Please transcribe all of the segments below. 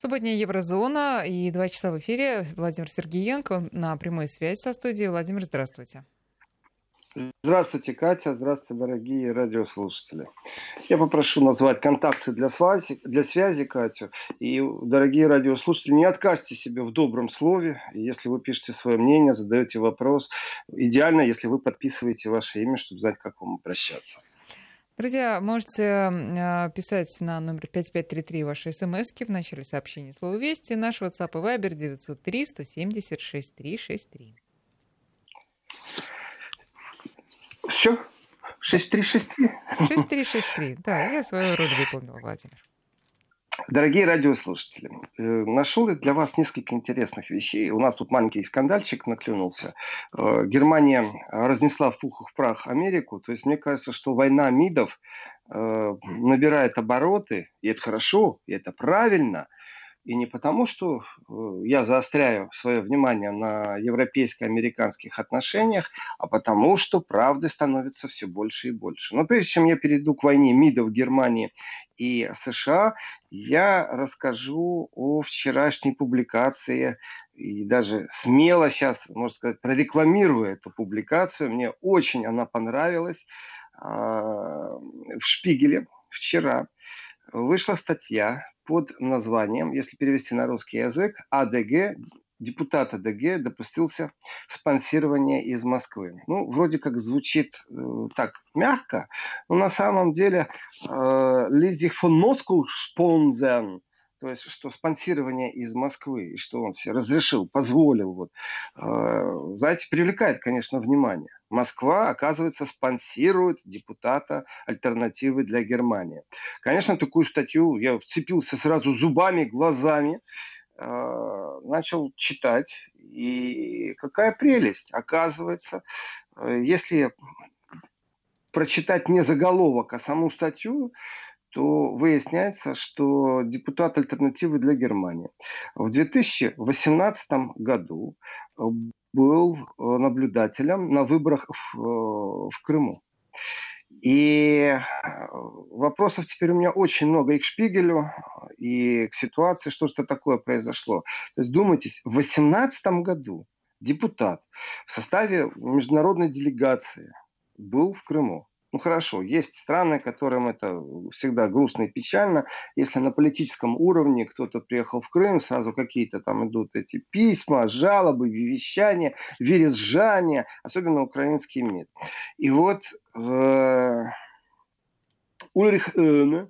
Субботняя Еврозона и два часа в эфире. Владимир Сергеенко на прямой связи со студией. Владимир, здравствуйте. Здравствуйте, Катя. Здравствуйте, дорогие радиослушатели. Я попрошу назвать контакты для связи, для связи Катю. И, дорогие радиослушатели, не откажьте себе в добром слове. Если вы пишете свое мнение, задаете вопрос. Идеально, если вы подписываете ваше имя, чтобы знать, как вам обращаться. Друзья, можете а, писать на номер 5533 ваши смс в начале сообщения слово «Вести». Наш WhatsApp и Viber 903 176 363. Все? 6363? 6363, да, я свою роль выполнила, Владимир. Дорогие радиослушатели, э, нашел я для вас несколько интересных вещей. У нас тут маленький скандальчик наклюнулся. Э, Германия разнесла в пух и в прах Америку. То есть мне кажется, что война МИДов э, набирает обороты, и это хорошо, и это правильно – и не потому, что я заостряю свое внимание на европейско-американских отношениях, а потому, что правды становится все больше и больше. Но прежде чем я перейду к войне МИДа в Германии и США, я расскажу о вчерашней публикации и даже смело сейчас, можно сказать, прорекламирую эту публикацию. Мне очень она понравилась. А, в Шпигеле вчера вышла статья под названием, если перевести на русский язык, АДГ, депутат АДГ допустился спонсирования из Москвы. Ну, вроде как звучит э, так мягко, но на самом деле э, Лиздих фон Москву спонзен, то есть что спонсирование из Москвы, и что он себе разрешил, позволил, вот, э, знаете, привлекает, конечно, внимание. Москва, оказывается, спонсирует депутата альтернативы для Германии. Конечно, такую статью я вцепился сразу зубами, глазами, начал читать. И какая прелесть. Оказывается, э, если прочитать не заголовок, а саму статью, то выясняется, что депутат альтернативы для Германии в 2018 году был э, наблюдателем на выборах в, э, в Крыму. И э, вопросов теперь у меня очень много и к Шпигелю, и к ситуации, что же такое произошло. То есть, думайтесь, в 2018 году депутат в составе международной делегации был в Крыму. Ну хорошо, есть страны, которым это всегда грустно и печально. Если на политическом уровне кто-то приехал в Крым, сразу какие-то там идут эти письма, жалобы, вещания, верезжания, особенно украинский МИД. И вот э, Ульрих Эне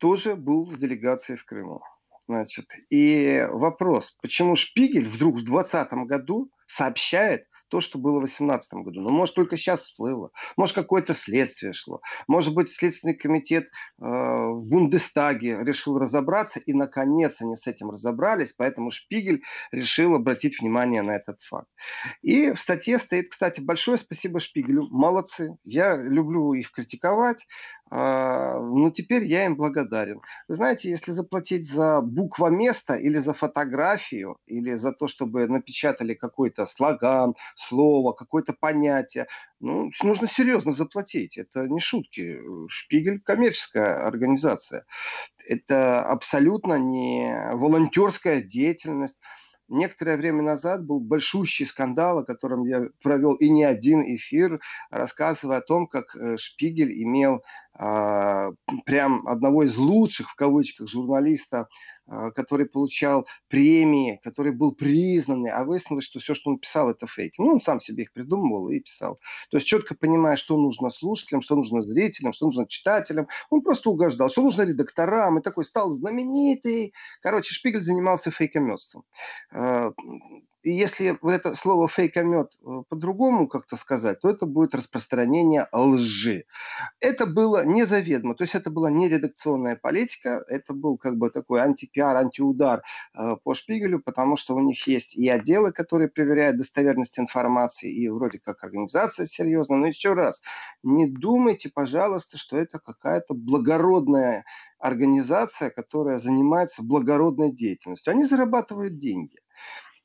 тоже был в делегации в Крыму. Значит, и вопрос, почему Шпигель вдруг в 2020 году сообщает, то, что было в 2018 году. Но может только сейчас всплыло. Может какое-то следствие шло. Может быть Следственный комитет э, в Бундестаге решил разобраться и наконец они с этим разобрались. Поэтому Шпигель решил обратить внимание на этот факт. И в статье стоит, кстати, большое спасибо Шпигелю. Молодцы. Я люблю их критиковать. А, ну, теперь я им благодарен. Вы знаете, если заплатить за буква место или за фотографию, или за то, чтобы напечатали какой-то слоган, слово, какое-то понятие, ну, нужно серьезно заплатить. Это не шутки. Шпигель – коммерческая организация. Это абсолютно не волонтерская деятельность. Некоторое время назад был большущий скандал, о котором я провел и не один эфир, рассказывая о том, как э, Шпигель имел прям одного из лучших, в кавычках, журналиста, а, который получал премии, который был признанный, а выяснилось, что все, что он писал, это фейки. Ну, он сам себе их придумывал и писал. То есть четко понимая, что нужно слушателям, что нужно зрителям, что нужно читателям, он просто угождал, что нужно редакторам, и такой стал знаменитый. Короче, Шпигель занимался фейкометством. И если вот это слово фейкомет э, по-другому как-то сказать, то это будет распространение лжи. Это было незаведомо, то есть это была не редакционная политика, это был как бы такой антипиар, антиудар э, по Шпигелю, потому что у них есть и отделы, которые проверяют достоверность информации, и вроде как организация серьезная. Но еще раз, не думайте, пожалуйста, что это какая-то благородная организация, которая занимается благородной деятельностью. Они зарабатывают деньги.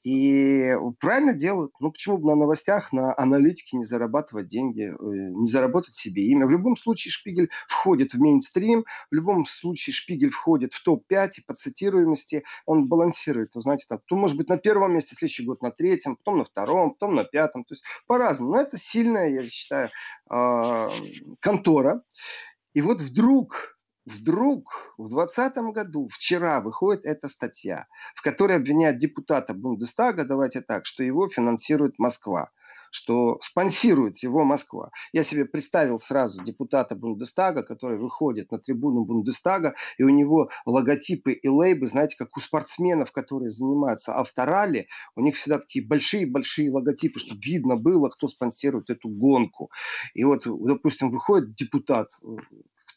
И правильно делают. Ну, почему бы на новостях, на аналитике не зарабатывать деньги, э, не заработать себе имя? В любом случае Шпигель входит в мейнстрим, в любом случае Шпигель входит в топ-5 и по цитируемости он балансирует. Вы знаете, там, то может быть на первом месте, следующий год на третьем, потом на втором, потом на пятом. То есть по-разному. Но это сильная, я считаю, а, контора. И вот вдруг Вдруг в 2020 году, вчера, выходит эта статья, в которой обвиняют депутата Бундестага, давайте так, что его финансирует Москва что спонсирует его Москва. Я себе представил сразу депутата Бундестага, который выходит на трибуну Бундестага, и у него логотипы и лейбы, знаете, как у спортсменов, которые занимаются авторали, у них всегда такие большие-большие логотипы, чтобы видно было, кто спонсирует эту гонку. И вот, допустим, выходит депутат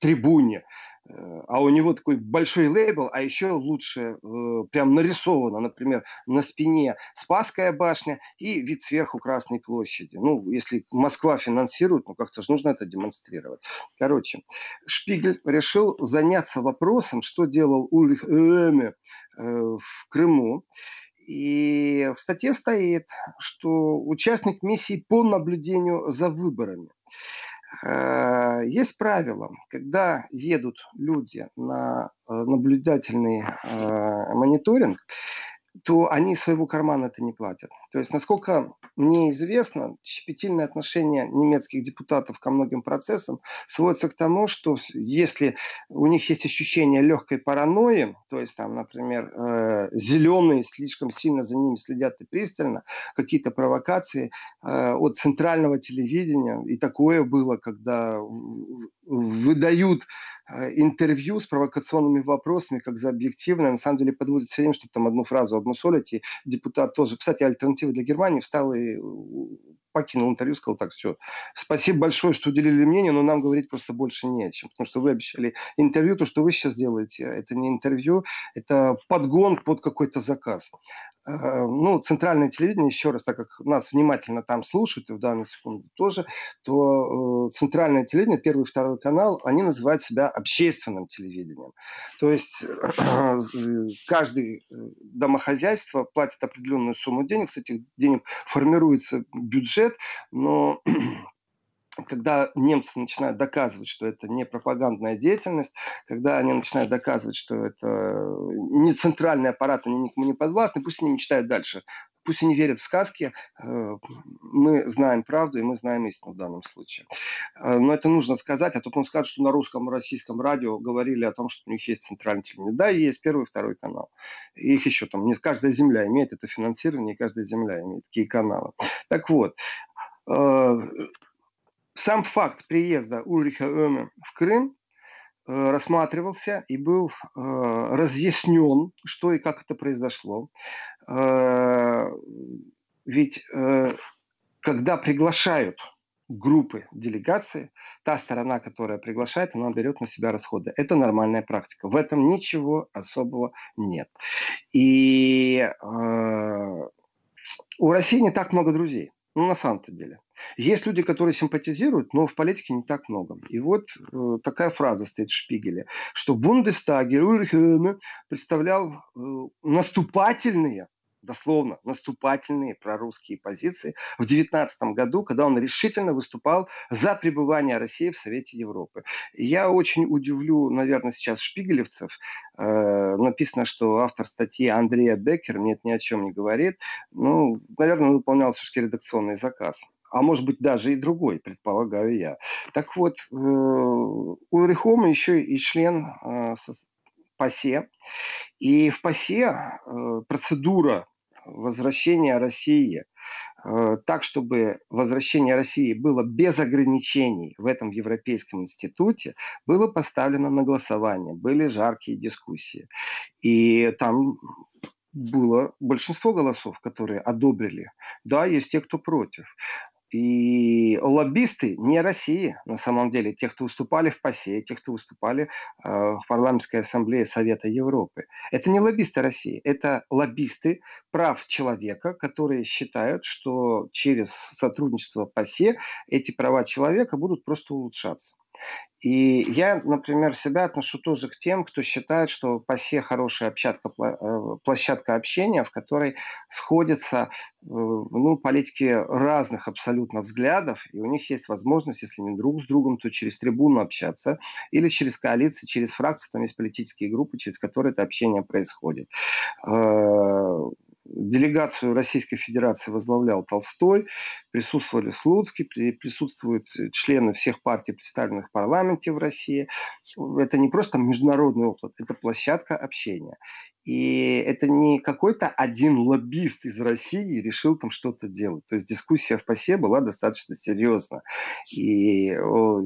трибуне, Э, а у него такой большой лейбл, а еще лучше э, прям нарисовано, например, на спине Спасская башня и вид сверху Красной площади. Ну, если Москва финансирует, ну как-то же нужно это демонстрировать. Короче, Шпигель решил заняться вопросом, что делал Ульрих Эме э, в Крыму. И в статье стоит, что участник миссии по наблюдению за выборами. Э, есть правило, когда едут люди на э, наблюдательный э, мониторинг, то они своего кармана это не платят. То есть, насколько мне известно, щепетильное отношение немецких депутатов ко многим процессам сводится к тому, что если у них есть ощущение легкой паранойи, то есть там, например, э, зеленые слишком сильно за ними следят и пристально, какие-то провокации э, от центрального телевидения, и такое было, когда выдают э, интервью с провокационными вопросами, как за объективное, на самом деле подводят все время, чтобы там одну фразу обмусолить, и депутат тоже, кстати, альтернатива для Германии, встал и покинул интервью, сказал так, все, спасибо большое, что уделили мнение, но нам говорить просто больше не о чем, потому что вы обещали интервью, то, что вы сейчас делаете, это не интервью, это подгон под какой-то заказ. Э, ну, центральное телевидение, еще раз, так как нас внимательно там слушают, и в данную секунду тоже, то э, центральное телевидение, первый и второй канал, они называют себя общественным телевидением. То есть э, каждый домохозяйство платит определенную сумму денег, с этих денег формируется бюджет, но когда немцы начинают доказывать, что это не пропагандная деятельность, когда они начинают доказывать, что это не центральный аппарат, они никому не подвластны, пусть они мечтают дальше. Пусть они верят в сказки, э, мы знаем правду и мы знаем истину в данном случае. Э, но это нужно сказать, а то он скажет, что на русском российском радио говорили о том, что у них есть центральный телевидение. Да, есть первый и второй канал. Их еще там, не каждая земля имеет это финансирование, и каждая земля имеет такие каналы. Так вот, э, сам факт приезда Ульриха Öme в Крым рассматривался и был э, разъяснен, что и как это произошло. Э, ведь э, когда приглашают группы делегации, та сторона, которая приглашает, она берет на себя расходы. Это нормальная практика. В этом ничего особого нет. И э, у России не так много друзей. Ну, на самом-то деле. Есть люди, которые симпатизируют, но в политике не так много. И вот э, такая фраза стоит в Шпигеле, что в Бундестаге представлял э, наступательные дословно наступательные прорусские позиции в 19 году, когда он решительно выступал за пребывание России в Совете Европы. Я очень удивлю, наверное, сейчас шпигелевцев. Э, написано, что автор статьи Андрея Беккер, мне это ни о чем не говорит. Ну, наверное, он выполнял все-таки редакционный заказ а может быть даже и другой, предполагаю я. Так вот, э, Ульрих Хома еще и член э, ПАСЕ. И в ПАСЕ э, процедура возвращения России так, чтобы возвращение России было без ограничений в этом Европейском институте, было поставлено на голосование. Были жаркие дискуссии. И там было большинство голосов, которые одобрили. Да, есть те, кто против. И лоббисты не России, на самом деле, те, кто выступали в ПАСЕ, те, кто выступали э, в парламентской ассамблее Совета Европы. Это не лоббисты России, это лоббисты прав человека, которые считают, что через сотрудничество ПАСЕ эти права человека будут просто улучшаться. И я, например, себя отношу тоже к тем, кто считает, что ПАСЕ хорошая общатка, э, площадка общения, в которой сходятся э, ну, политики разных абсолютно взглядов, и у них есть возможность, если не друг с другом, то через трибуну общаться, или через коалиции, через фракции, там есть политические группы, через которые это общение происходит. Э, делегацию Российской Федерации возглавлял Толстой, присутствовали Слуцкий, присутствуют члены всех партий, представленных в парламенте в России. Это не просто международный опыт, это площадка общения. И это не какой-то один лоббист из России решил там что-то делать. То есть дискуссия в ПАСЕ была достаточно серьезна. И о,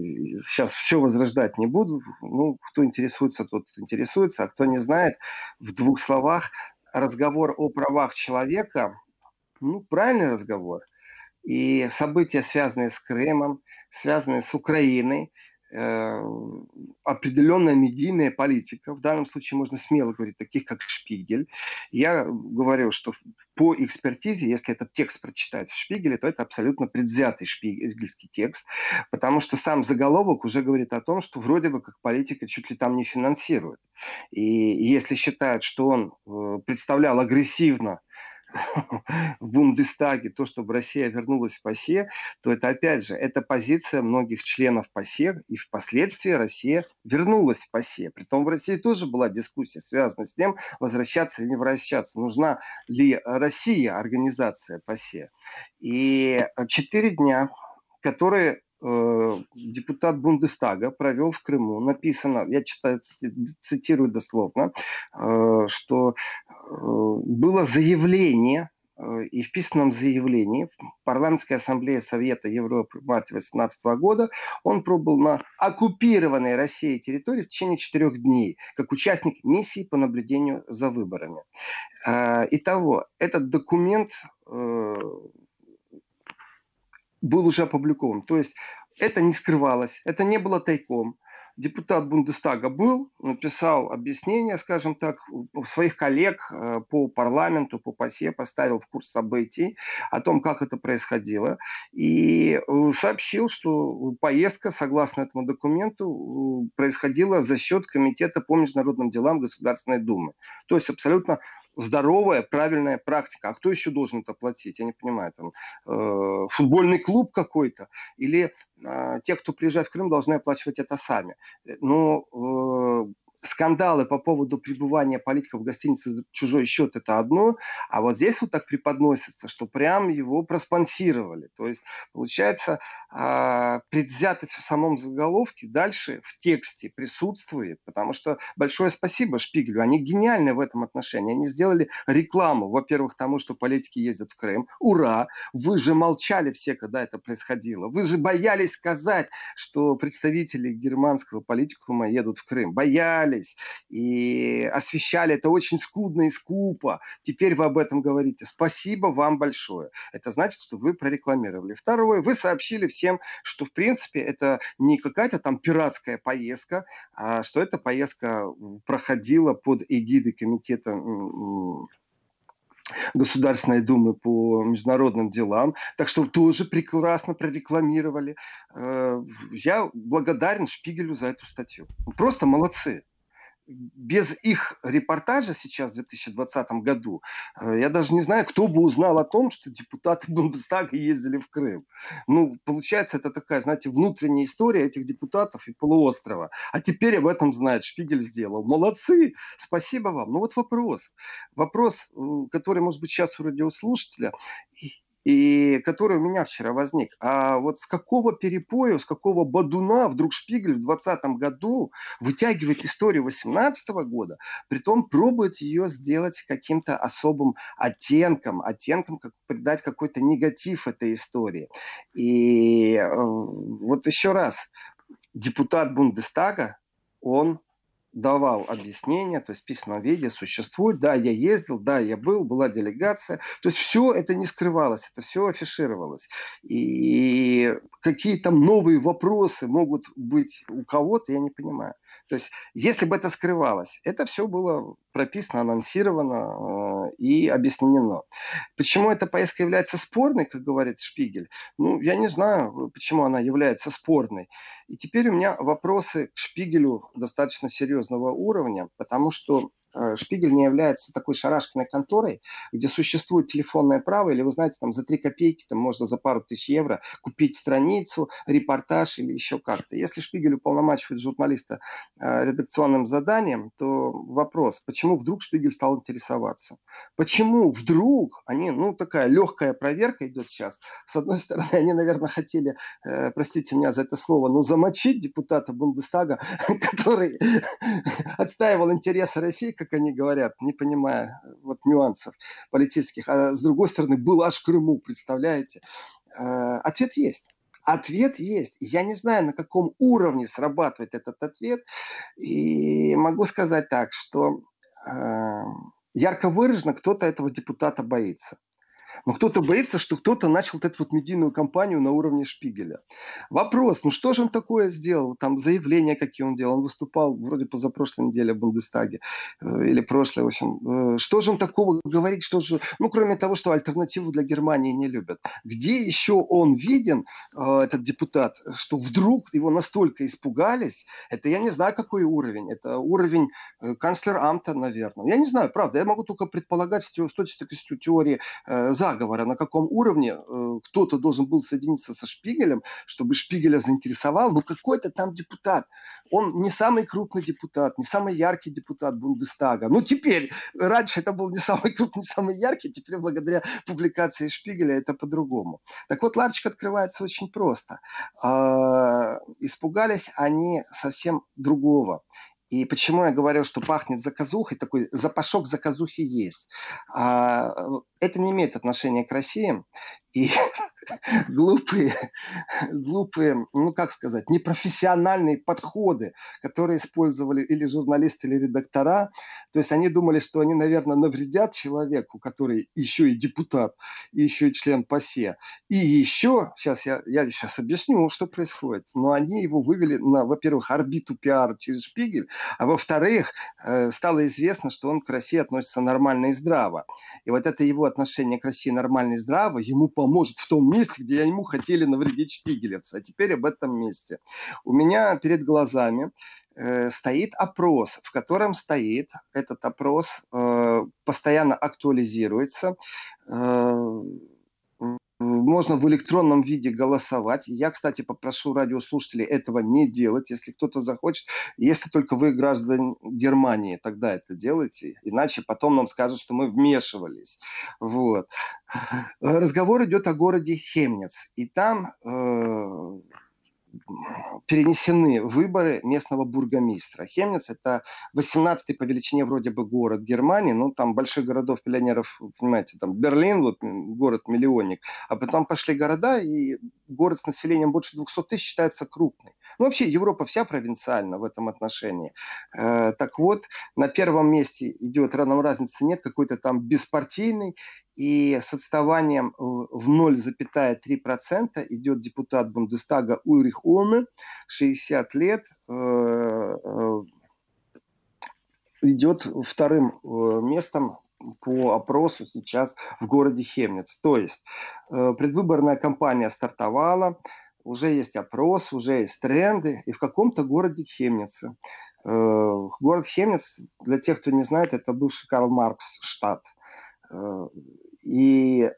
сейчас все возрождать не буду. Ну, кто интересуется, тот интересуется. А кто не знает, в двух словах, разговор о правах человека, ну, правильный разговор. И события, связанные с Крымом, связанные с Украиной, определенная медийная политика, в данном случае можно смело говорить, таких как Шпигель. Я говорю, что по экспертизе, если этот текст прочитать в Шпигеле, то это абсолютно предвзятый шпигельский текст, потому что сам заголовок уже говорит о том, что вроде бы как политика чуть ли там не финансирует. И если считают, что он э, представлял агрессивно в Бундестаге, то, чтобы Россия вернулась в ПАСЕ, то это, опять же, это позиция многих членов ПАСЕ, и впоследствии Россия вернулась в ПАСЕ. Притом в России тоже была дискуссия, связанная с тем, возвращаться или не возвращаться, нужна ли Россия организация ПАСЕ. И четыре дня, которые Э, депутат Бундестага провел в Крыму. Написано, я читаю, цитирую дословно, э, что было заявление и в письменном заявлении Парламентской ассамблее Совета Европы в марте 2018 года он пробыл на оккупированной Россией территории в течение четырех дней, как участник миссии по наблюдению за выборами. Итого, этот документ был уже опубликован. То есть это не скрывалось, это не было тайком. Депутат Бундестага был, написал объяснение, скажем так, своих коллег э, по парламенту, по ПАСЕ, поставил в курс событий о том, как это происходило, и э, сообщил, что поездка, согласно этому документу, э, происходила за счет Комитета по международным делам Государственной Думы. То есть абсолютно здоровая, правильная практика. А кто еще должен это платить? Я не понимаю. Там, э, футбольный клуб какой-то? Или э, те, кто приезжает в Крым, должны оплачивать это сами? Но э, скандалы по поводу пребывания политиков в гостинице за чужой счет это одно, а вот здесь вот так преподносится, что прям его проспонсировали. То есть получается э, предвзятость в самом заголовке дальше в тексте присутствует, потому что большое спасибо Шпигелю, они гениальны в этом отношении, они сделали рекламу, во-первых, тому, что политики ездят в Крым, ура, вы же молчали все, когда это происходило, вы же боялись сказать, что представители германского политикума едут в Крым, боялись боялись и освещали это очень скудно и скупо. Теперь вы об этом говорите. Спасибо вам большое. Это значит, что вы прорекламировали. Второе, вы сообщили всем, что в принципе это не какая-то там пиратская поездка, а что эта поездка проходила под эгидой комитета Государственной Думы по международным делам. Так что тоже прекрасно прорекламировали. Э, я благодарен Шпигелю за эту статью. Просто молодцы без их репортажа сейчас в 2020 году, э, я даже не знаю, кто бы узнал о том, что депутаты Бундестага ездили в Крым. Ну, получается, это такая, знаете, внутренняя история этих депутатов и полуострова. А теперь об этом знает, Шпигель сделал. Молодцы, спасибо вам. Ну вот вопрос. Вопрос, который, может быть, сейчас у радиослушателя и который у меня вчера возник. А вот с какого перепоя, с какого бадуна вдруг Шпигель в 2020 году вытягивает историю 18 года, притом пробует ее сделать каким-то особым оттенком, оттенком, как придать какой-то негатив этой истории. И э, вот еще раз, депутат Бундестага, он давал объяснение, то есть в письменном виде существует, да, я ездил, да, я был, была делегация, то есть все это не скрывалось, это все афишировалось. И какие там новые вопросы могут быть у кого-то, я не понимаю. То есть если бы это скрывалось, это все было прописано, анонсировано э, и объяснено. Почему эта поездка является спорной, как говорит Шпигель? Ну, я не знаю, почему она является спорной. И теперь у меня вопросы к Шпигелю достаточно серьезного уровня, потому что Шпигель не является такой шарашкиной конторой, где существует телефонное право, или вы знаете, там за 3 копейки там можно за пару тысяч евро купить страницу, репортаж или еще как-то. Если Шпигель уполномачивает журналиста э, редакционным заданием, то вопрос, почему вдруг Шпигель стал интересоваться? Почему вдруг они, ну такая легкая проверка идет сейчас. С одной стороны, они, наверное, хотели, э, простите меня за это слово, но замочить депутата Бундестага, который отстаивал интересы России, как они говорят, не понимая э, вот нюансов политических, а с другой стороны, был аж Крыму, представляете? Э, ответ есть. Ответ есть. Я не знаю, на каком уровне срабатывает этот ответ. И могу сказать так, что э, ярко выраженно кто-то этого депутата боится. Но кто-то боится, что кто-то начал вот эту вот медийную кампанию на уровне Шпигеля. Вопрос, ну что же он такое сделал? Там заявления какие он делал. Он выступал вроде позапрошлой неделе в Бундестаге. Э, или прошлой, в общем. Э, что же он такого говорит? Что же... Ну, кроме того, что альтернативу для Германии не любят. Где еще он виден, э, этот депутат, что вдруг его настолько испугались? Это я не знаю, какой уровень. Это уровень канцлер Амта, наверное. Я не знаю, правда. Я могу только предполагать с точки теории за заговора, на каком уровне э, кто-то должен был соединиться со Шпигелем, чтобы Шпигеля заинтересовал, ну какой-то там депутат. Он не самый крупный депутат, не самый яркий депутат Бундестага. Ну теперь, раньше это был не самый крупный, не самый яркий, теперь благодаря публикации Шпигеля это по-другому. Так вот, ларчик открывается очень просто. Э, испугались они совсем другого. И почему я говорю, что пахнет заказухой, такой запашок заказухи есть. А, это не имеет отношения к России и глупые, глупые, ну как сказать, непрофессиональные подходы, которые использовали или журналисты, или редактора. То есть они думали, что они, наверное, навредят человеку, который еще и депутат, и еще и член ПАСЕ. И еще, сейчас я, я сейчас объясню, что происходит. Но они его вывели на, во-первых, орбиту пиара через Шпигель, а во-вторых, э, стало известно, что он к России относится нормально и здраво. И вот это его отношение к России нормально и здраво ему поможет в том месте, где ему хотели навредить шпигелевцы. А теперь об этом месте. У меня перед глазами э, стоит опрос, в котором стоит этот опрос, э, постоянно актуализируется. Э, можно в электронном виде голосовать. Я, кстати, попрошу радиослушателей этого не делать, если кто-то захочет. Если только вы граждане Германии, тогда это делайте. Иначе потом нам скажут, что мы вмешивались. Вот. Разговор идет о городе Хемнец. И там э, перенесены выборы местного бургомистра. Хемниц – это 18-й по величине вроде бы город Германии, ну, там больших городов-пионеров, понимаете, там Берлин, вот город-миллионник, а потом пошли города, и город с населением больше 200 тысяч считается крупный. Ну, вообще Европа вся провинциальна в этом отношении. Э, так вот, на первом месте идет, равном разницы нет, какой-то там беспартийный, и с отставанием в 0,3% идет депутат Бундестага Ульрих Улме, 60 лет, э, э, идет вторым э, местом по опросу сейчас в городе Хемниц. То есть предвыборная кампания стартовала, уже есть опрос, уже есть тренды, и в каком-то городе Хемнице. Город Хемниц, для тех, кто не знает, это бывший Карл Маркс штат – Э, и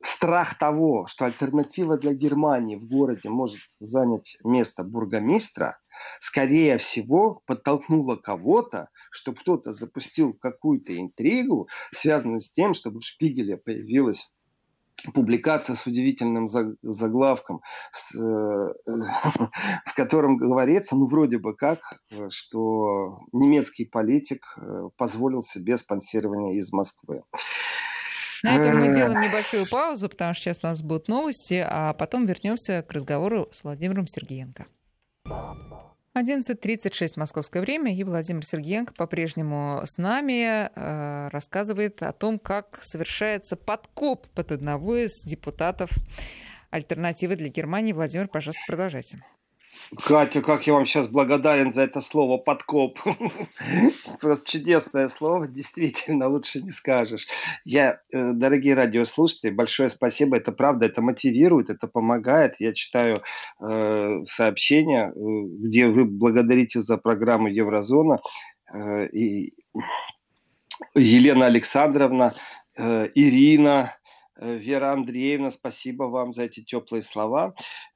страх того, что альтернатива для Германии в городе может занять место бургомистра, скорее всего, подтолкнуло кого-то, чтобы кто-то запустил какую-то интригу, связанную с тем, чтобы в Шпигеле появилась публикация с удивительным заглавком, с, э, в котором говорится, ну, вроде бы как, что немецкий политик э, позволил себе спонсирование из Москвы. На этом мы делаем небольшую паузу, потому что сейчас у нас будут новости, а потом вернемся к разговору с Владимиром Сергеенко. 11.36 московское время, и Владимир Сергеенко по-прежнему с нами э, рассказывает о том, как совершается подкоп под одного из депутатов альтернативы для Германии. Владимир, пожалуйста, продолжайте. Катя, как я вам сейчас благодарен за это слово подкоп. Просто чудесное слово, действительно, лучше не скажешь. Я, э, дорогие радиослушатели, большое спасибо. Это правда, это мотивирует, это помогает. Я читаю э, сообщения, э, где вы благодарите за программу Еврозона. Э, и Елена Александровна, э, Ирина, Вера Андреевна, спасибо вам за эти теплые слова.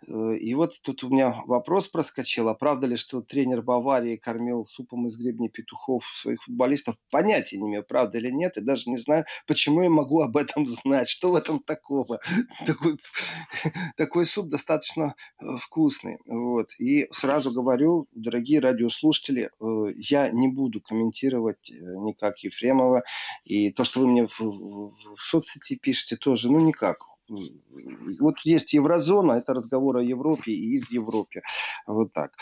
Э, и вот тут у меня вопрос проскочил. А правда ли, что тренер Баварии кормил супом из гребней петухов своих футболистов? Понятия не имею, правда или нет. И даже не знаю, почему я могу об этом знать. Что в этом такого? Такой, такой суп достаточно э, вкусный. Вот. И сразу говорю, дорогие радиослушатели, я не буду комментировать никак Ефремова. И то, что вы мне в, в, в соцсети пишете, то тоже, ну никак. Вот есть еврозона, это разговор о Европе и из Европы. Вот так.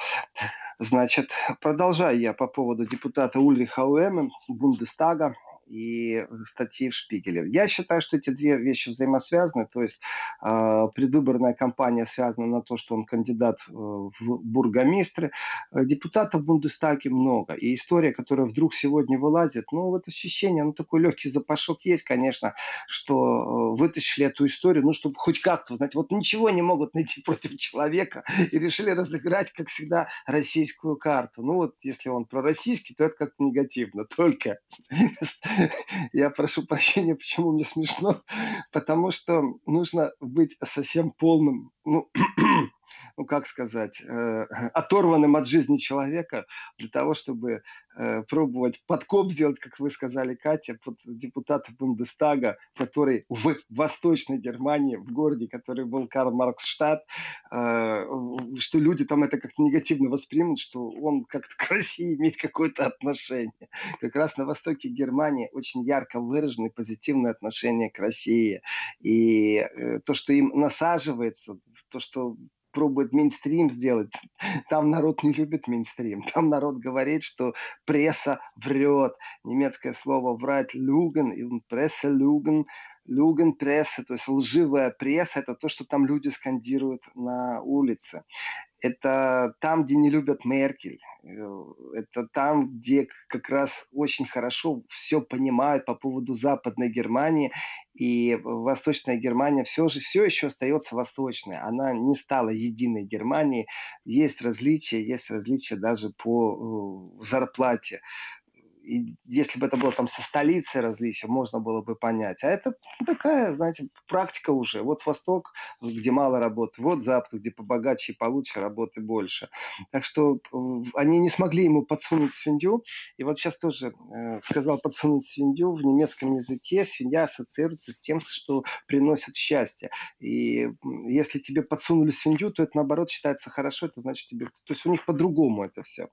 Значит, продолжаю я по поводу депутата Ульриха Уэма, Бундестага и статьи в Шпигеле. Я считаю, что эти две вещи взаимосвязаны. То есть э, предвыборная кампания связана на то, что он кандидат э, в бургомистры. Э, депутатов в Бундестаге много. И история, которая вдруг сегодня вылазит, ну, вот ощущение, ну, такой легкий запашок есть, конечно, что э, вытащили эту историю, ну, чтобы хоть как-то, знаете, вот ничего не могут найти против человека и решили разыграть, как всегда, российскую карту. Ну, вот если он пророссийский, то это как-то негативно. Только Я прошу прощения, почему мне смешно, потому что нужно быть совсем полным, ну, ну как сказать, э, оторванным от жизни человека для того, чтобы э, пробовать подкоп сделать, как вы сказали, Катя, под депутата Бундестага, который в Восточной Германии, в городе, который был Карл Марксштадт, э, что люди там это как-то негативно воспримут, что он как-то к России имеет какое-то отношение. Как раз на востоке Германии очень ярко выражены позитивные отношения к России. И э, то, что им насаживается, то, что пробует мейнстрим сделать. Там народ не любит мейнстрим. Там народ говорит, что пресса врет. Немецкое слово врать люген, пресса люген, люген пресса, то есть лживая пресса, это то, что там люди скандируют на улице. Это там, где не любят Меркель, э, это там, где как раз очень хорошо все понимают по поводу Западной Германии, и Восточная Германия все же все еще остается восточной, она не стала единой Германией, есть различия, есть различия даже по э, зарплате и если бы это было там со столицей различия, можно было бы понять. А это такая, знаете, практика уже. Вот Восток, где мало работы, вот Запад, где побогаче и получше, работы больше. Так что э, они не смогли ему подсунуть свинью. И вот сейчас тоже э, сказал подсунуть свинью в немецком языке. Свинья ассоциируется с тем, что приносит счастье. И если тебе подсунули свинью, то это наоборот считается хорошо. Это значит тебе... То есть у них по-другому это все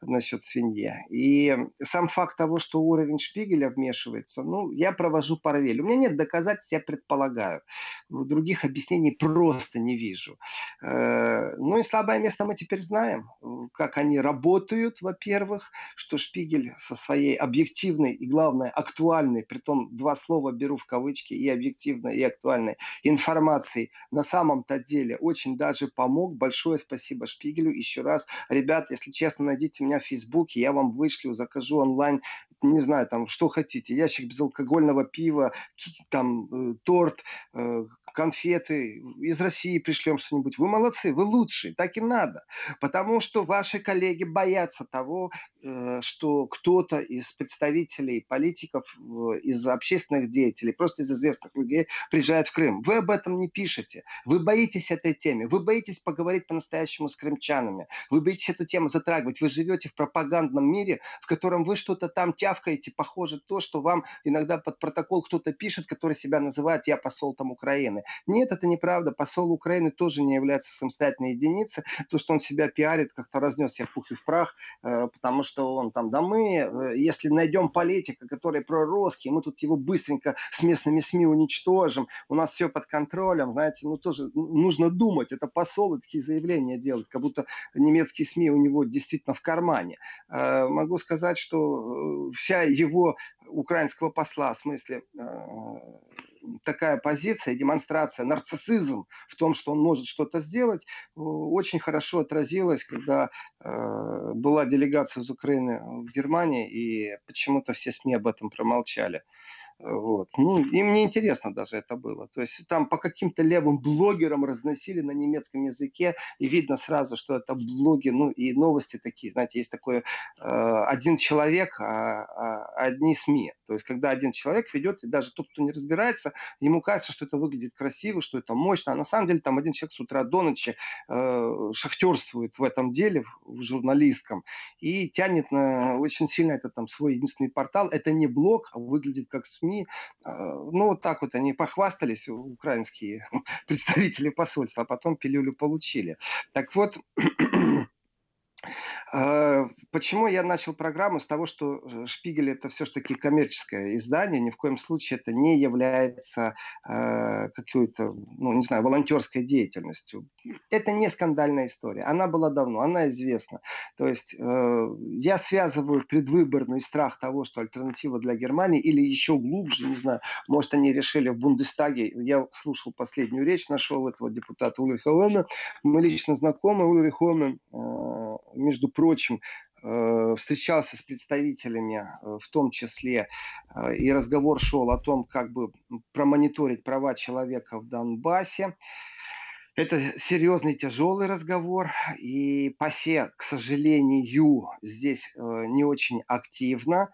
насчет свиньи. И сам факт того, что уровень Шпигеля вмешивается, ну, я провожу параллель. У меня нет доказательств, я предполагаю. Других объяснений просто не вижу. Э, ну и слабое место мы теперь знаем. Как они работают, во-первых, что Шпигель со своей объективной и, главное, актуальной, при том два слова беру в кавычки, и объективной, и актуальной информацией на самом-то деле очень даже помог. Большое спасибо Шпигелю. Еще раз, ребят, если честно, найдите меня в Фейсбуке, я вам вышлю, закажу онлайн онлайн, не знаю, там, что хотите, ящик безалкогольного пива, там, э, торт, э, конфеты, из России пришлем что-нибудь. Вы молодцы, вы лучшие, так и надо. Потому что ваши коллеги боятся того, э, что кто-то из представителей политиков, из общественных деятелей, просто из известных людей приезжает в Крым. Вы об этом не пишете. Вы боитесь этой темы. Вы боитесь поговорить по-настоящему с крымчанами. Вы боитесь эту тему затрагивать. Вы живете в пропагандном мире, в котором вы что-то там тявкаете, похоже то, что вам иногда под протокол кто-то пишет, который себя называет «я посол там Украины». Нет, это неправда. Посол Украины тоже не является самостоятельной единицей. То, что он себя пиарит, как-то разнес в пух и в прах, э, потому что он там, да мы, э, если найдем политика, который прорусский, мы тут его быстренько с местными СМИ уничтожим, у нас все под контролем, знаете, ну тоже нужно думать. Это посол такие заявления делать, как будто немецкие СМИ у него действительно в кармане. Э, могу сказать, что вся его украинского посла, в смысле такая позиция, демонстрация, нарциссизм в том, что он может что-то сделать, очень хорошо отразилась, когда э, была делегация из Украины в Германии, и почему-то все СМИ об этом промолчали. Вот. Ну, им не интересно даже это было. То есть там по каким-то левым блогерам разносили на немецком языке, и видно сразу, что это блоги, ну и новости такие. Знаете, есть такой э, один человек, а, а одни СМИ. То есть когда один человек ведет, и даже тот, кто не разбирается, ему кажется, что это выглядит красиво, что это мощно. А на самом деле там один человек с утра до ночи э, шахтерствует в этом деле, в журналистском, и тянет на очень сильно это там свой единственный портал. Это не блог, а выглядит как СМИ СМИ. А, ну, вот так вот они похвастались, украинские представители посольства, а потом пилюлю получили. Так вот, почему я начал программу с того, что э, Шпигель это все-таки коммерческое издание, ни в коем случае это не является э, какой-то, ну не знаю, волонтерской деятельностью. Это не скандальная история, она была давно, она известна. То есть э, я связываю предвыборный страх того, что альтернатива для Германии или еще глубже, не знаю, может они решили в Бундестаге, я слушал последнюю речь, нашел этого депутата Ульриха Ломе, мы лично знакомы, Ульрих Ломе, э, между прочим, э, встречался с представителями, э, в том числе, э, и разговор шел о том, как бы промониторить права человека в Донбассе. Это серьезный, тяжелый разговор, и ПАСЕ, к сожалению, здесь не очень активно.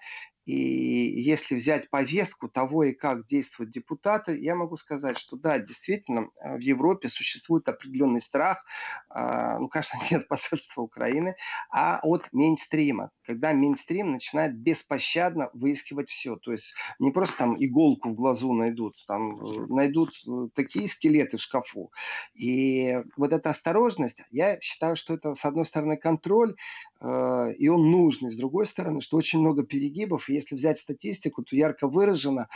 И если взять повестку того и как действуют депутаты, я могу сказать, что да, действительно, э, в Европе существует определенный страх, а, ну, конечно, нет посольства Украины, а от мейнстрима, когда мейнстрим начинает беспощадно выискивать все. То есть не просто там иголку в глазу найдут, там э, найдут э, такие скелеты в шкафу. И вот эта осторожность, я считаю, что это, с одной стороны, контроль, и он нужный, с другой стороны, что очень много перегибов, и если взять статистику, то ярко выражено э,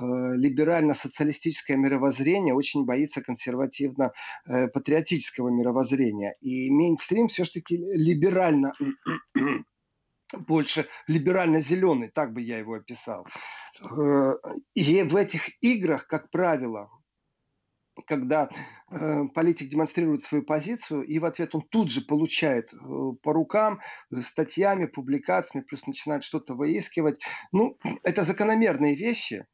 либерально-социалистическое мировоззрение очень боится консервативно-патриотического мировоззрения. И мейнстрим все-таки либерально больше либерально-зеленый, так бы я его описал. Э, и в этих играх, как правило, когда э, политик демонстрирует свою позицию, и в ответ он тут же получает э, по рукам э, статьями, публикациями, плюс начинает что-то выискивать. Ну, это закономерные вещи,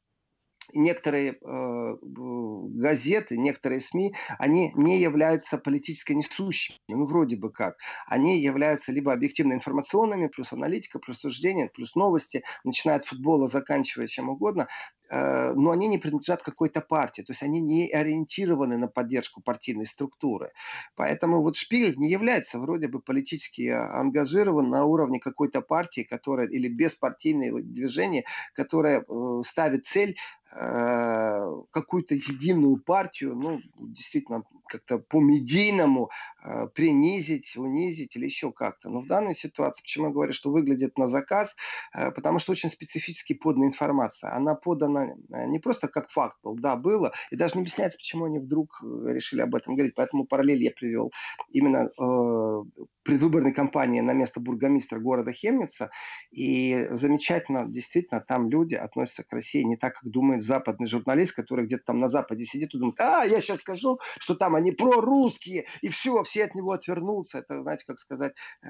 некоторые э, газеты, некоторые СМИ, они не являются политически несущими, ну вроде бы как. Они являются либо объективно-информационными, плюс аналитика, плюс суждения, плюс новости, начиная от футбола, заканчивая чем угодно, э, но они не принадлежат какой-то партии, то есть они не ориентированы на поддержку партийной структуры. Поэтому вот Шпигель не является вроде бы политически ангажирован на уровне какой-то партии, которая или беспартийное движение, которое э, ставит цель Э, какую-то единую партию, ну, действительно, как-то по-медийному э, принизить, унизить или еще как-то. Но в данной ситуации, почему я говорю, что выглядит на заказ, э, потому что очень специфически подана информация. Она подана э, не просто как факт был, да, было, и даже не объясняется, почему они вдруг э, решили об этом говорить. Поэтому параллель я привел именно э, предвыборной кампании на место бургомистра города Хемница. И замечательно, действительно, там люди относятся к России не так, как думает западный журналист, который где-то там на Западе сидит и думает, а, я сейчас скажу, что там они прорусские, и все, все от него отвернутся. Это, знаете, как сказать э,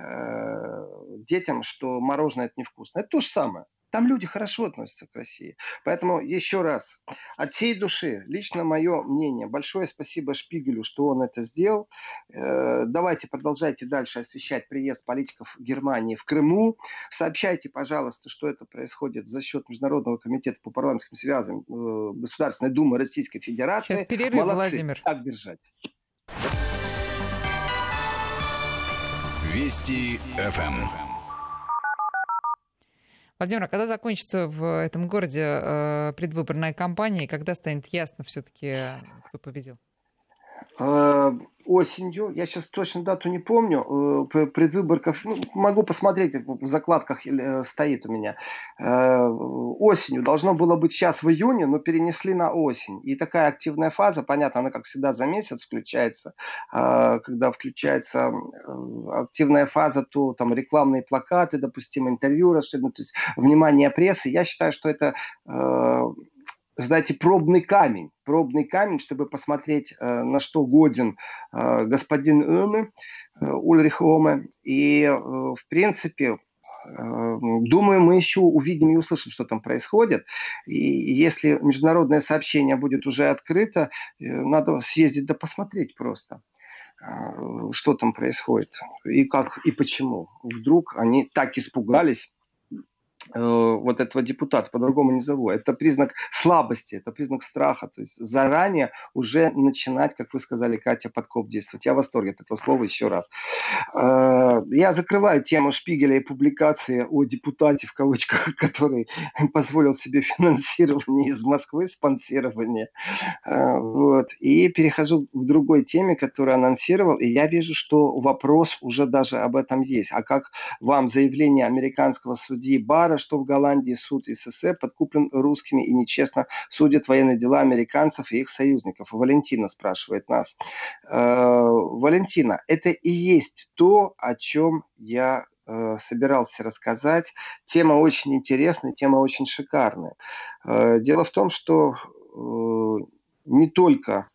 детям, что мороженое это невкусно. Это то же самое. Там люди хорошо относятся к России. Поэтому еще раз, от всей души, лично мое мнение, большое спасибо Шпигелю, что он это сделал. Э, давайте продолжайте дальше освещать приезд политиков Германии в Крыму. Сообщайте, пожалуйста, что это происходит за счет Международного комитета по парламентским связям э, Государственной Думы Российской Федерации. Сейчас перерыв, Молодцы. Владимир. Так держать. Вести ФМ. Владимир, а когда закончится в этом городе э, предвыборная кампания, и когда станет ясно все-таки, кто победил? Э, осенью, я сейчас точно дату не помню, э, предвыборков, ну, могу посмотреть, в закладках э, стоит у меня, осенью, должно было быть сейчас в июне, но перенесли на осень. И такая активная фаза, понятно, она как всегда за месяц включается, когда включается активная фаза, то там рекламные плакаты, допустим, интервью расширено, то есть внимание прессы. Я считаю, что это знаете, пробный камень, пробный камень, чтобы посмотреть, э, на что годен э, господин Оме, Ульрих Оме. И, в принципе, Думаю, мы еще увидим и услышим, что там происходит. И если международное сообщение будет уже открыто, надо съездить да посмотреть просто что там происходит и как и почему. Вдруг они так испугались Э, вот этого депутата, по-другому не зову. Это признак слабости, это признак страха. То есть заранее уже начинать, как вы сказали, Катя, подкоп действовать. Я в восторге от этого слова еще раз. Э, я закрываю тему Шпигеля и публикации о депутате, в кавычках, который позволил себе финансирование из Москвы, спонсирование. Э, вот. И перехожу к другой теме, которую анонсировал. И я вижу, что вопрос уже даже об этом есть. А как вам заявление американского судьи Что в Голландии суд СССР подкуплен русскими и нечестно судят военные дела американцев и их союзников. Валентина спрашивает нас. Э, Валентина, это и есть то, о чем я э, собирался рассказать. Тема очень интересная, тема очень шикарная. Э, дело в том, что не только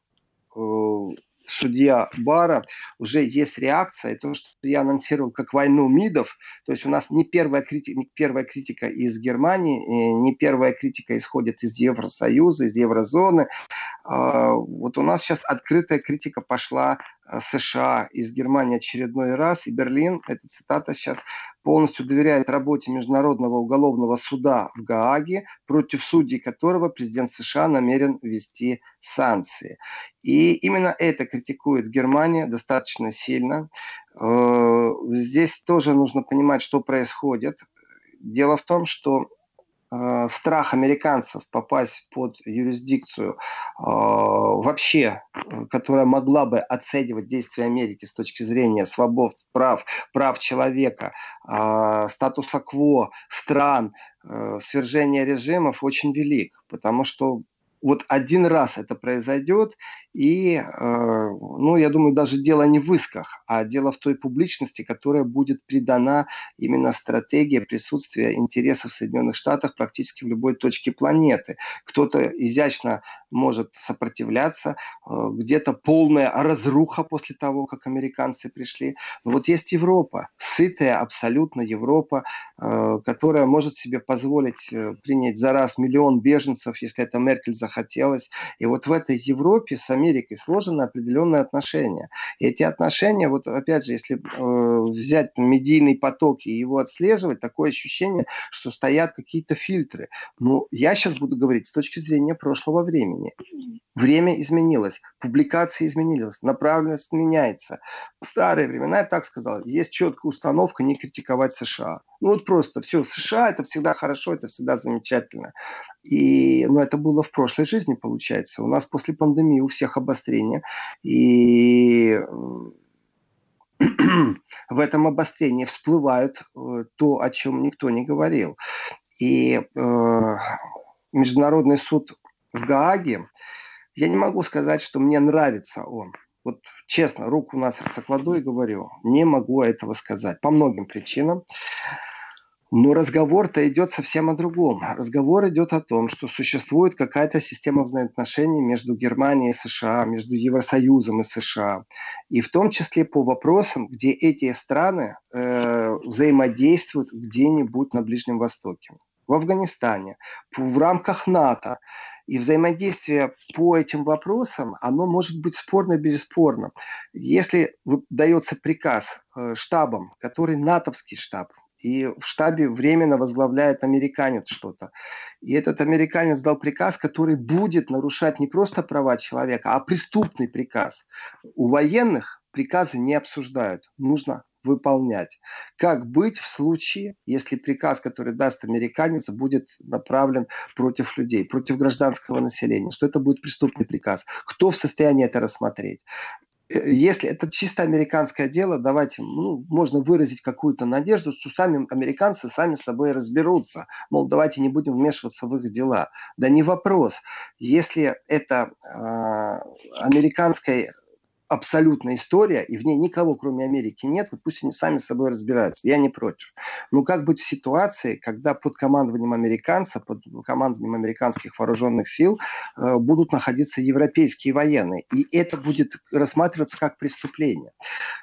судья Бара, уже есть реакция. И то, что я анонсировал как войну МИДов, то есть у нас не первая критика, не первая критика из Германии, не первая критика исходит из Евросоюза, из Еврозоны. А, вот у нас сейчас открытая критика пошла Э, США из Германии очередной раз, и Берлин, эта цитата сейчас, полностью доверяет работе Международного уголовного суда в Гааге, против судей которого президент США намерен ввести санкции. И именно это критикует Германия достаточно сильно. Э, здесь тоже нужно понимать, что происходит. Дело в том, что Э, страх американцев попасть под юрисдикцию э, вообще, э, которая могла бы оценивать действия Америки с точки зрения свобод, прав, прав человека, статуса кво стран, свержения режимов очень велик, потому что вот один раз это произойдет, и, э, ну, я думаю, даже дело не в исках, а дело в той публичности, которая будет придана именно стратегии присутствия интересов Соединенных Штатах практически в любой точке планеты. Кто-то изящно может сопротивляться, э, где-то полная разруха после того, как американцы пришли. Но вот есть Европа, сытая абсолютно Европа, э, которая может себе позволить э, принять за раз миллион беженцев, если это Меркель захотела хотелось. И вот в этой Европе с Америкой сложены определенные отношения. И эти отношения, вот опять же, если э, взять медийный поток и его отслеживать, такое ощущение, что стоят какие-то фильтры. Ну, я сейчас буду говорить с точки зрения прошлого времени. Время изменилось, публикации изменились, направленность меняется. В старые времена, я так сказал, есть четкая установка не критиковать США. Ну вот просто все, США это всегда хорошо, это всегда замечательно. И, ну, это было в прошлой жизни, получается. У нас после пандемии у всех обострение. И в этом обострении всплывают э, то, о чем никто не говорил. И э, Международный суд в Гааге, я не могу сказать, что мне нравится он. Вот честно, руку на сердце кладу и говорю, не могу этого сказать по многим причинам. Но разговор-то идет совсем о другом. Разговор идет о том, что существует какая-то система взаимоотношений между Германией и США, между Евросоюзом и США. И в том числе по вопросам, где эти страны э, взаимодействуют где-нибудь на Ближнем Востоке. В Афганистане, в рамках НАТО. И взаимодействие по этим вопросам, оно может быть спорно бесспорно. Если дается приказ э, штабам, который натовский штаб, и в штабе временно возглавляет американец что-то. И этот американец дал приказ, который будет нарушать не просто права человека, а преступный приказ. У военных приказы не обсуждают, нужно выполнять. Как быть в случае, если приказ, который даст американец, будет направлен против людей, против гражданского населения, что это будет преступный приказ? Кто в состоянии это рассмотреть? Э, если это чисто американское дело, давайте, ну, можно выразить какую-то надежду, что сами американцы сами с собой разберутся. Мол, давайте не будем вмешиваться в их дела. Да не вопрос. Если это э, американской абсолютная история, и в ней никого, кроме Америки, нет, вот пусть они сами с собой разбираются. Я не против. Но как быть в ситуации, когда под командованием американца, под командованием американских вооруженных сил э, будут находиться европейские военные? И это будет рассматриваться как преступление.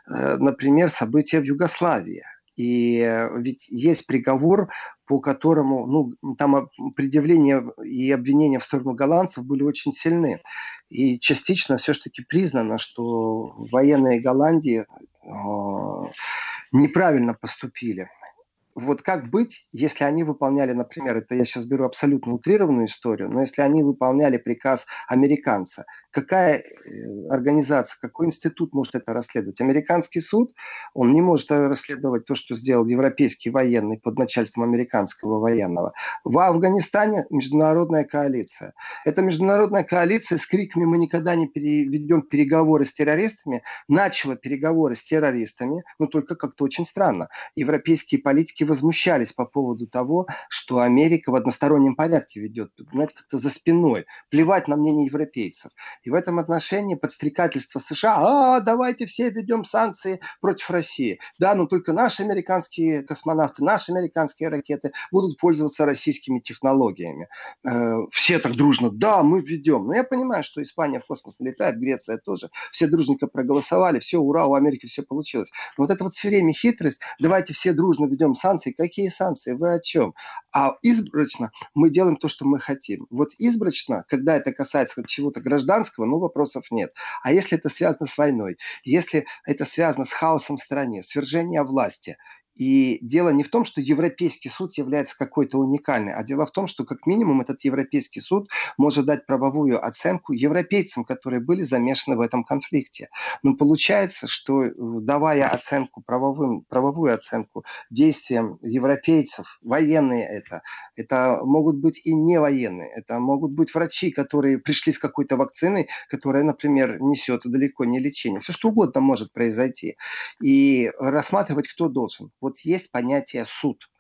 Э, например, события в Югославии. И э, ведь есть приговор, по которому, ну, там предъявления и обвинения в сторону голландцев были очень сильны. И частично все-таки признано, что военные Голландии э, неправильно поступили вот как быть, если они выполняли, например, это я сейчас беру абсолютно утрированную историю, но если они выполняли приказ американца, какая э, организация, какой институт может это расследовать? Американский суд, он не может расследовать то, что сделал европейский военный под начальством американского военного. В Афганистане международная коалиция. Эта международная коалиция с криками «Мы никогда не переведем переговоры с террористами» начала переговоры с террористами, но только как-то очень странно. Европейские политики возмущались по поводу того, что Америка в одностороннем порядке ведет, знаете, как-то за спиной. Плевать на мнение европейцев. И в этом отношении подстрекательство США, а, давайте все введем санкции против России. Да, но только наши американские космонавты, наши американские ракеты будут пользоваться российскими технологиями. Э, все так дружно, да, мы введем. Но я понимаю, что Испания в космос летает, Греция тоже. Все дружненько проголосовали, все, ура, у Америки все получилось. Но вот это вот все время хитрость, давайте все дружно введем санкции. Какие санкции? Вы о чем? А избрачно мы делаем то, что мы хотим. Вот избрачно, когда это касается чего-то гражданского, ну, вопросов нет. А если это связано с войной, если это связано с хаосом в стране, свержением власти, и дело не в том, что Европейский суд является какой-то уникальный, а дело в том, что как минимум этот Европейский суд может дать правовую оценку европейцам, которые были замешаны в этом конфликте. Но получается, что э, давая оценку правовым, правовую оценку действиям европейцев, военные это, это могут быть и не военные, это могут быть врачи, которые пришли с какой-то вакциной, которая, например, несет далеко не лечение. Все что угодно может произойти. И рассматривать кто должен. Вот есть понятие суд.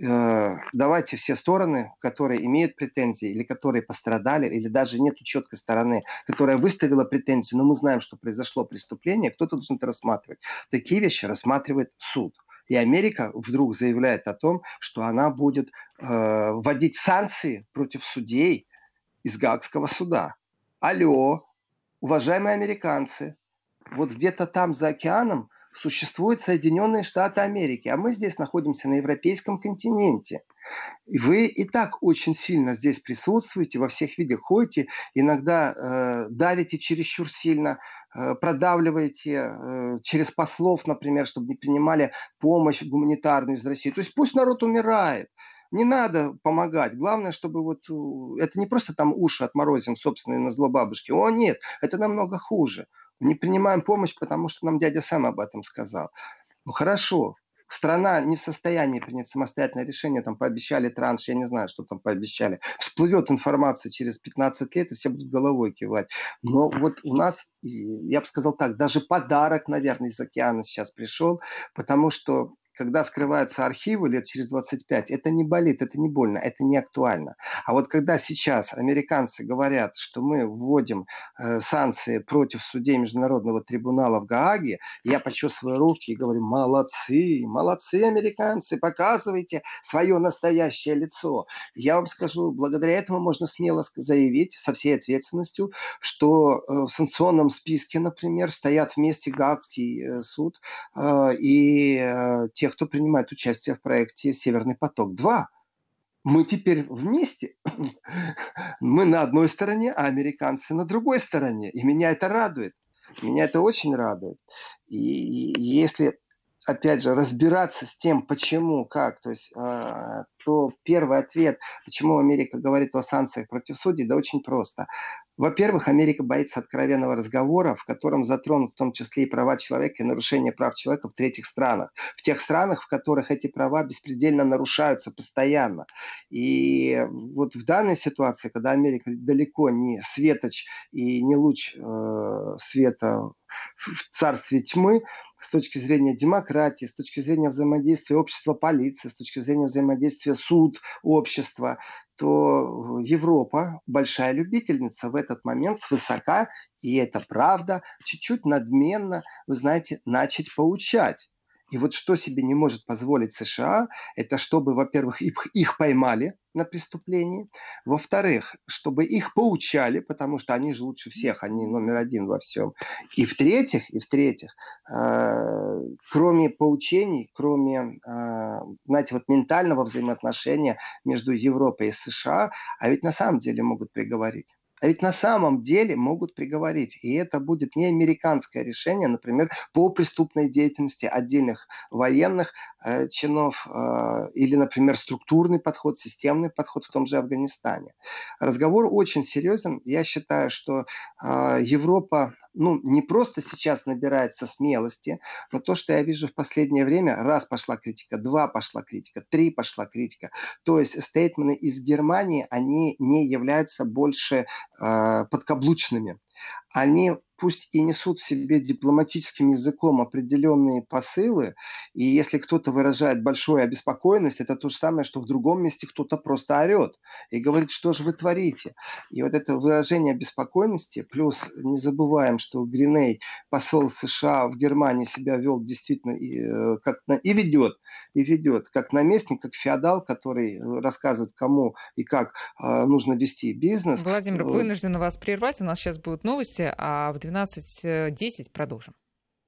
Э, давайте все стороны, которые имеют претензии или которые пострадали, или даже нет четкой стороны, которая выставила претензию, но мы знаем, что произошло преступление, кто-то должен это рассматривать. Такие вещи рассматривает суд. И Америка вдруг заявляет о том, что она будет э, вводить санкции против судей из Гаагского суда. Алло, уважаемые американцы, вот где-то там за океаном существуют Соединенные Штаты Америки, а мы здесь находимся на европейском континенте. И вы и так очень сильно здесь присутствуете, во всех видах ходите, иногда э, давите чересчур сильно, э, продавливаете э, через послов, например, чтобы не принимали помощь гуманитарную из России. То есть пусть народ умирает. Не надо помогать. Главное, чтобы вот... Э, это не просто там уши отморозим собственные на зло бабушки. О, нет, это намного хуже не принимаем помощь, потому что нам дядя Сэм об этом сказал. Ну хорошо, страна не в состоянии принять самостоятельное решение, там пообещали транш, я не знаю, что там пообещали. Всплывет информация через 15 лет, и все будут головой кивать. Но вот у нас, я бы сказал так, даже подарок, наверное, из океана сейчас пришел, потому что когда скрываются архивы лет через 25, это не болит, это не больно, это не актуально. А вот когда сейчас американцы говорят, что мы вводим э, санкции против судей Международного трибунала в Гааге, я почесываю руки и говорю, молодцы, молодцы американцы, показывайте свое настоящее лицо. Я вам скажу, благодаря этому можно смело заявить со всей ответственностью, что э, в санкционном списке, например, стоят вместе Гаагский э, суд э, и э, те тех, кто принимает участие в проекте «Северный поток-2». Мы теперь вместе. Мы на одной стороне, а американцы на другой стороне. И меня это радует. Меня это очень радует. И если опять же, разбираться с тем, почему, как, то есть, э, то первый ответ, почему Америка говорит о санкциях против судей, да очень просто. Во-первых, Америка боится откровенного разговора, в котором затронут в том числе и права человека и нарушение прав человека в третьих странах. В тех странах, в которых эти права беспредельно нарушаются постоянно. И вот в данной ситуации, когда Америка далеко не светоч и не луч э, света в царстве тьмы, с точки зрения демократии, с точки зрения взаимодействия общества полиции, с точки зрения взаимодействия суд, общества, то Европа большая любительница в этот момент свысока, и это правда, чуть-чуть надменно, вы знаете, начать поучать. И вот что себе не может позволить США, это чтобы, во-первых, их, их поймали на преступлении, во-вторых, чтобы их поучали, потому что они же лучше всех, они номер один во всем. И в-третьих, и в-третьих, э, кроме поучений, кроме, э, знаете, вот ментального взаимоотношения между Европой и США, а ведь на самом деле могут приговорить. А ведь на самом деле могут приговорить. И это будет не американское решение, например, по преступной деятельности отдельных военных э, чинов э, или, например, структурный подход, системный подход в том же Афганистане. Разговор очень серьезен. Я считаю, что э, Европа ну, не просто сейчас набирается смелости, но то, что я вижу в последнее время, раз пошла критика, два пошла критика, три пошла критика. То есть стейтмены из Германии, они не являются больше подкаблучными. Они пусть и несут в себе дипломатическим языком определенные посылы, и если кто-то выражает большую обеспокоенность, это то же самое, что в другом месте кто-то просто орет и говорит, что же вы творите. И вот это выражение обеспокоенности, плюс не забываем, что Гриней, посол США в Германии, себя вел действительно и, э, как и ведет, и ведет, как наместник, как феодал, который рассказывает, кому и как э, нужно вести бизнес. Владимир, вынужден вас прервать, у нас сейчас будут новости, а в 12.10 продолжим.